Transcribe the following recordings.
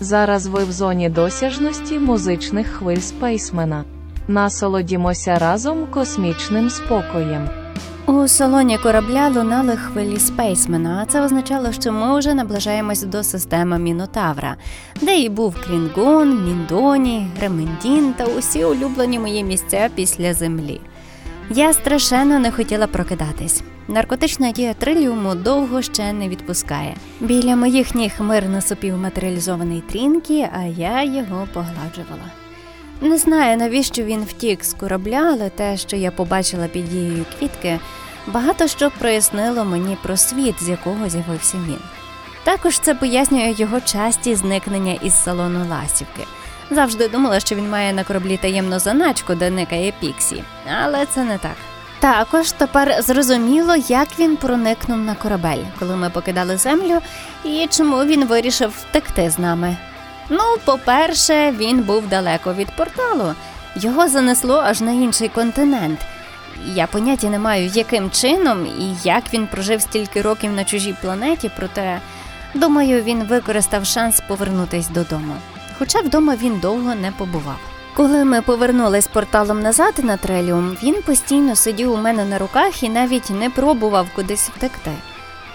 Зараз ви в зоні досяжності музичних хвиль спейсмена. Насолодімося разом космічним спокоєм. У салоні корабля лунали хвилі спейсмена, а це означало, що ми вже наближаємось до системи Мінотавра, де і був Клінгон, Міндоні, Ремендін та усі улюблені мої місця після землі. Я страшенно не хотіла прокидатись. Наркотична дія триліуму довго ще не відпускає. Біля моїх ніг мирно сопів матеріалізований трінкі, а я його погладжувала. Не знаю, навіщо він втік з корабля, але те, що я побачила під дією квітки, багато що прояснило мені про світ, з якого з'явився він. Також це пояснює його часті зникнення із салону ластівки. Завжди думала, що він має на кораблі таємну заначку, де никає Піксі, але це не так. Також тепер зрозуміло, як він проникнув на корабель, коли ми покидали землю, і чому він вирішив втекти з нами. Ну, по-перше, він був далеко від порталу. Його занесло аж на інший континент. Я поняття не маю, яким чином і як він прожив стільки років на чужій планеті, проте думаю, він використав шанс повернутись додому. Хоча вдома він довго не побував. Коли ми повернулись порталом назад на треліум, він постійно сидів у мене на руках і навіть не пробував кудись втекти.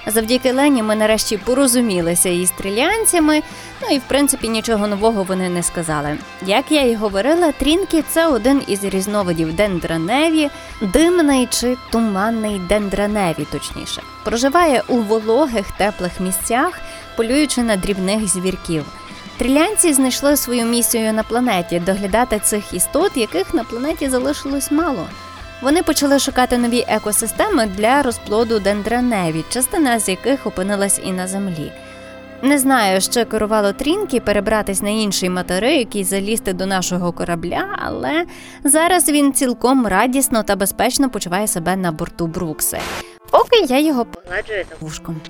Завдяки Лені ми нарешті порозумілися із стрілянцями, ну і в принципі нічого нового вони не сказали. Як я і говорила, трінки це один із різновидів дендраневі, димний чи туманний дендраневі, точніше. Проживає у вологих теплих місцях, полюючи на дрібних звірків. Трілянці знайшли свою місію на планеті доглядати цих істот, яких на планеті залишилось мало. Вони почали шукати нові екосистеми для розплоду дендраневі, частина з яких опинилась і на землі. Не знаю, що керувало Трінкі перебратись на інший материк і залізти до нашого корабля, але зараз він цілком радісно та безпечно почуває себе на борту Брукси. Поки я його погладжую вушком.